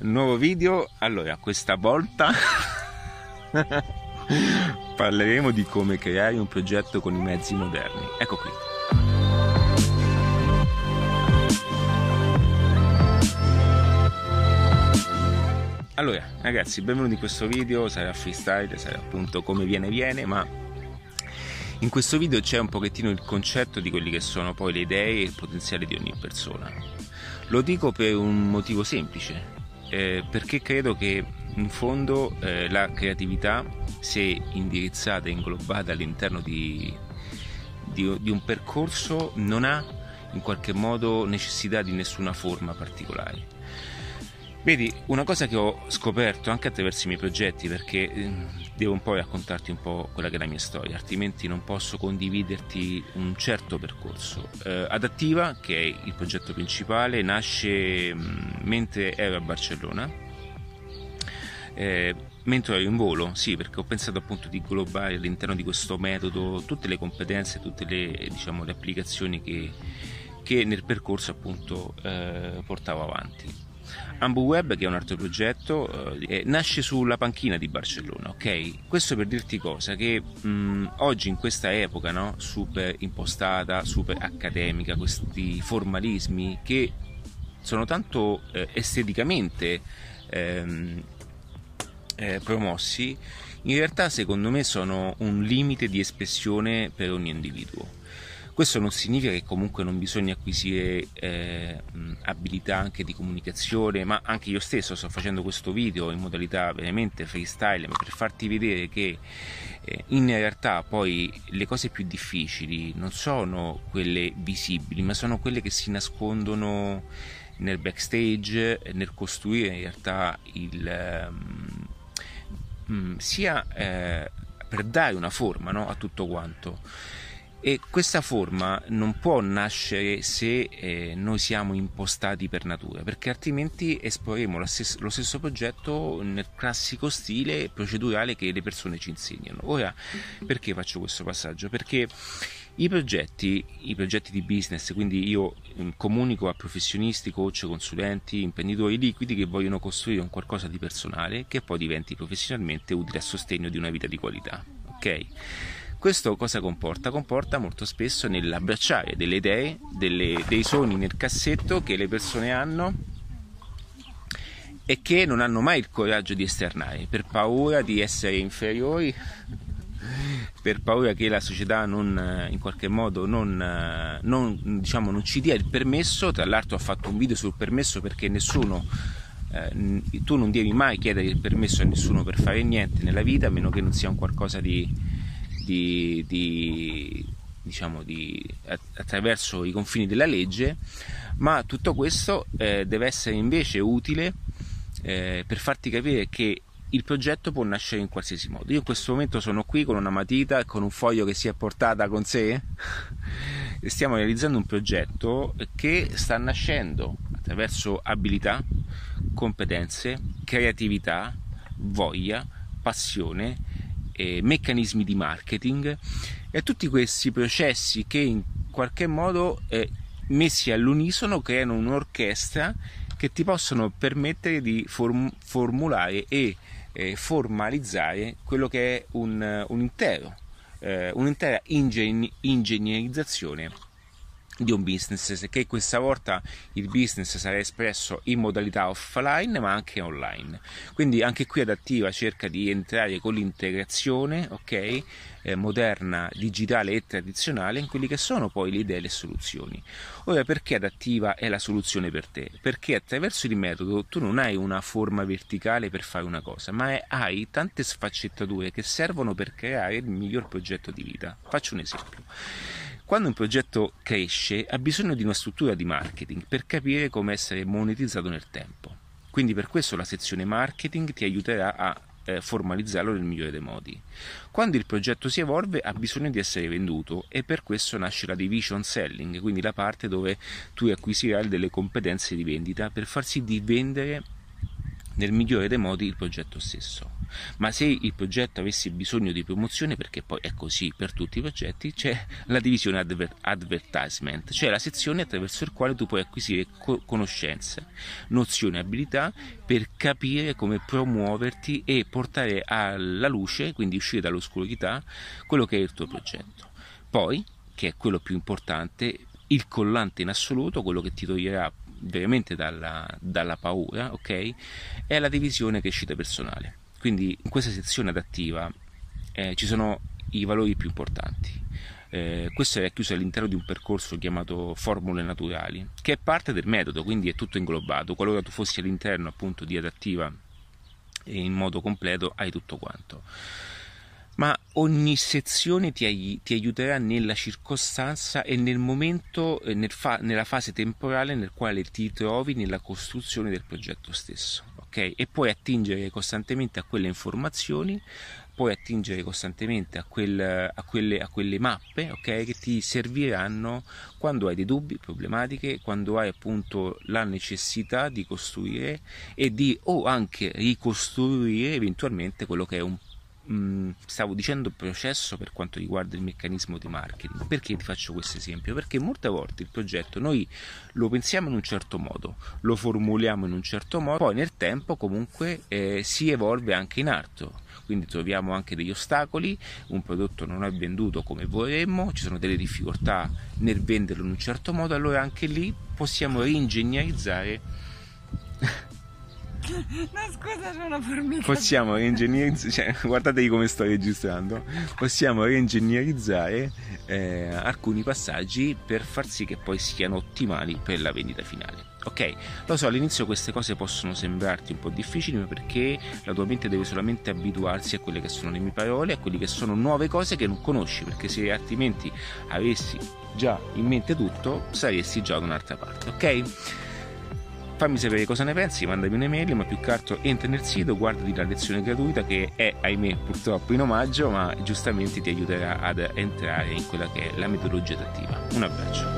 nuovo video. Allora, questa volta parleremo di come creare un progetto con i mezzi moderni. Ecco qui. Allora, ragazzi, benvenuti in questo video, sarà freestyle, sarà appunto come viene viene, ma in questo video c'è un pochettino il concetto di quelli che sono poi le idee e il potenziale di ogni persona. Lo dico per un motivo semplice, eh, perché credo che in fondo eh, la creatività, se indirizzata e inglobata all'interno di, di, di un percorso, non ha in qualche modo necessità di nessuna forma particolare. Vedi, una cosa che ho scoperto anche attraverso i miei progetti, perché ehm, devo un po' raccontarti un po' quella che è la mia storia, altrimenti non posso condividerti un certo percorso. Eh, Adattiva, che è il progetto principale, nasce mm, mentre ero a Barcellona, eh, mentre ero in volo, sì, perché ho pensato appunto di globare all'interno di questo metodo tutte le competenze, tutte le, diciamo, le applicazioni che, che, nel percorso appunto eh, portavo avanti. AmbuWeb, che è un altro progetto, eh, nasce sulla panchina di Barcellona, ok? Questo per dirti cosa, che mh, oggi in questa epoca, no, super impostata, super accademica, questi formalismi che sono tanto eh, esteticamente ehm, eh, promossi, in realtà secondo me sono un limite di espressione per ogni individuo questo non significa che comunque non bisogna acquisire eh, abilità anche di comunicazione, ma anche io stesso sto facendo questo video in modalità veramente freestyle, per farti vedere che eh, in realtà poi le cose più difficili non sono quelle visibili, ma sono quelle che si nascondono nel backstage, nel costruire in realtà il... Um, sia eh, per dare una forma no, a tutto quanto e questa forma non può nascere se eh, noi siamo impostati per natura, perché altrimenti esporremo stes- lo stesso progetto nel classico stile procedurale che le persone ci insegnano. Ora, perché faccio questo passaggio? Perché i progetti, i progetti di business, quindi io mm, comunico a professionisti, coach, consulenti, imprenditori liquidi che vogliono costruire un qualcosa di personale che poi diventi professionalmente utile a sostegno di una vita di qualità. Ok? Questo cosa comporta? Comporta molto spesso nell'abbracciare delle idee, delle, dei sogni nel cassetto che le persone hanno e che non hanno mai il coraggio di esternare per paura di essere inferiori per paura che la società non, in qualche modo non, non, diciamo, non ci dia il permesso tra l'altro ho fatto un video sul permesso perché nessuno eh, tu non devi mai chiedere il permesso a nessuno per fare niente nella vita a meno che non sia un qualcosa di di, di, diciamo di, attraverso i confini della legge, ma tutto questo eh, deve essere invece utile eh, per farti capire che il progetto può nascere in qualsiasi modo. Io in questo momento sono qui con una matita e con un foglio che si è portata con sé e stiamo realizzando un progetto che sta nascendo attraverso abilità, competenze, creatività, voglia, passione eh, meccanismi di marketing e tutti questi processi che in qualche modo eh, messi all'unisono creano un'orchestra che ti possono permettere di form- formulare e eh, formalizzare quello che è un, un intero, eh, un'intera ingen- ingegnerizzazione di un business che questa volta il business sarà espresso in modalità offline ma anche online. Quindi anche qui adattiva cerca di entrare con l'integrazione ok eh, moderna digitale e tradizionale in quelli che sono poi le idee e le soluzioni. Ora perché adattiva è la soluzione per te? Perché attraverso il metodo tu non hai una forma verticale per fare una cosa ma hai tante sfaccettature che servono per creare il miglior progetto di vita. Faccio un esempio quando un progetto cresce ha bisogno di una struttura di marketing per capire come essere monetizzato nel tempo. Quindi per questo la sezione marketing ti aiuterà a eh, formalizzarlo nel migliore dei modi. Quando il progetto si evolve ha bisogno di essere venduto e per questo nasce la division selling, quindi la parte dove tu acquisirai delle competenze di vendita per far sì di vendere nel migliore dei modi il progetto stesso. Ma se il progetto avesse bisogno di promozione, perché poi è così per tutti i progetti, c'è la divisione adver- advertisement, cioè la sezione attraverso il quale tu puoi acquisire co- conoscenze, nozioni, abilità per capire come promuoverti e portare alla luce, quindi uscire dall'oscurità, quello che è il tuo progetto. Poi, che è quello più importante, il collante in assoluto, quello che ti toglierà veramente dalla, dalla paura, ok? È la divisione crescita personale. Quindi in questa sezione adattiva eh, ci sono i valori più importanti. Eh, questo è chiuso all'interno di un percorso chiamato Formule Naturali, che è parte del metodo, quindi è tutto inglobato. Qualora tu fossi all'interno appunto di adattiva in modo completo, hai tutto quanto ma ogni sezione ti, ti, aiuterà nella circostanza e nel momento, eh, nel fa, nella fase temporale nel quale ti trovi nella costruzione del progetto stesso. Okay? E puoi attingere costantemente a quelle informazioni, puoi attingere costantemente a, quel, a, quelle, a quelle, mappe okay? che ti serviranno quando hai dei dubbi, problematiche, quando hai appunto la necessità di costruire e di o anche ricostruire eventualmente quello che è un Mm, stavo dicendo processo per quanto riguarda il meccanismo di marketing. Perché ti faccio questo esempio? Perché molte volte il progetto noi lo pensiamo in un certo modo, lo formuliamo in un certo modo, poi nel tempo comunque eh, si evolve anche in alto. Quindi troviamo anche degli ostacoli, un prodotto non è venduto come vorremmo, ci sono delle difficoltà nel venderlo in un certo modo, allora anche lì possiamo ringegnerizzare No, scusa, c'è una formica. Possiamo reingegnerizzare, cioè, guardatevi come sto registrando. Possiamo reingegnerizzare eh, alcuni passaggi per far sì che poi siano ottimali per la vendita finale. Ok, lo so, all'inizio queste cose possono sembrarti un po' difficili, perché la tua mente deve solamente abituarsi a quelle che sono le mie parole, a quelle che sono nuove cose che non conosci, perché se altrimenti avessi già in mente tutto, saresti già da un'altra parte, ok? Fammi sapere cosa ne pensi, mandami un'email, ma più che altro entra nel sito, guardati la lezione gratuita che è, ahimè, purtroppo in omaggio, ma giustamente ti aiuterà ad entrare in quella che è la metodologia adattiva. Un abbraccio.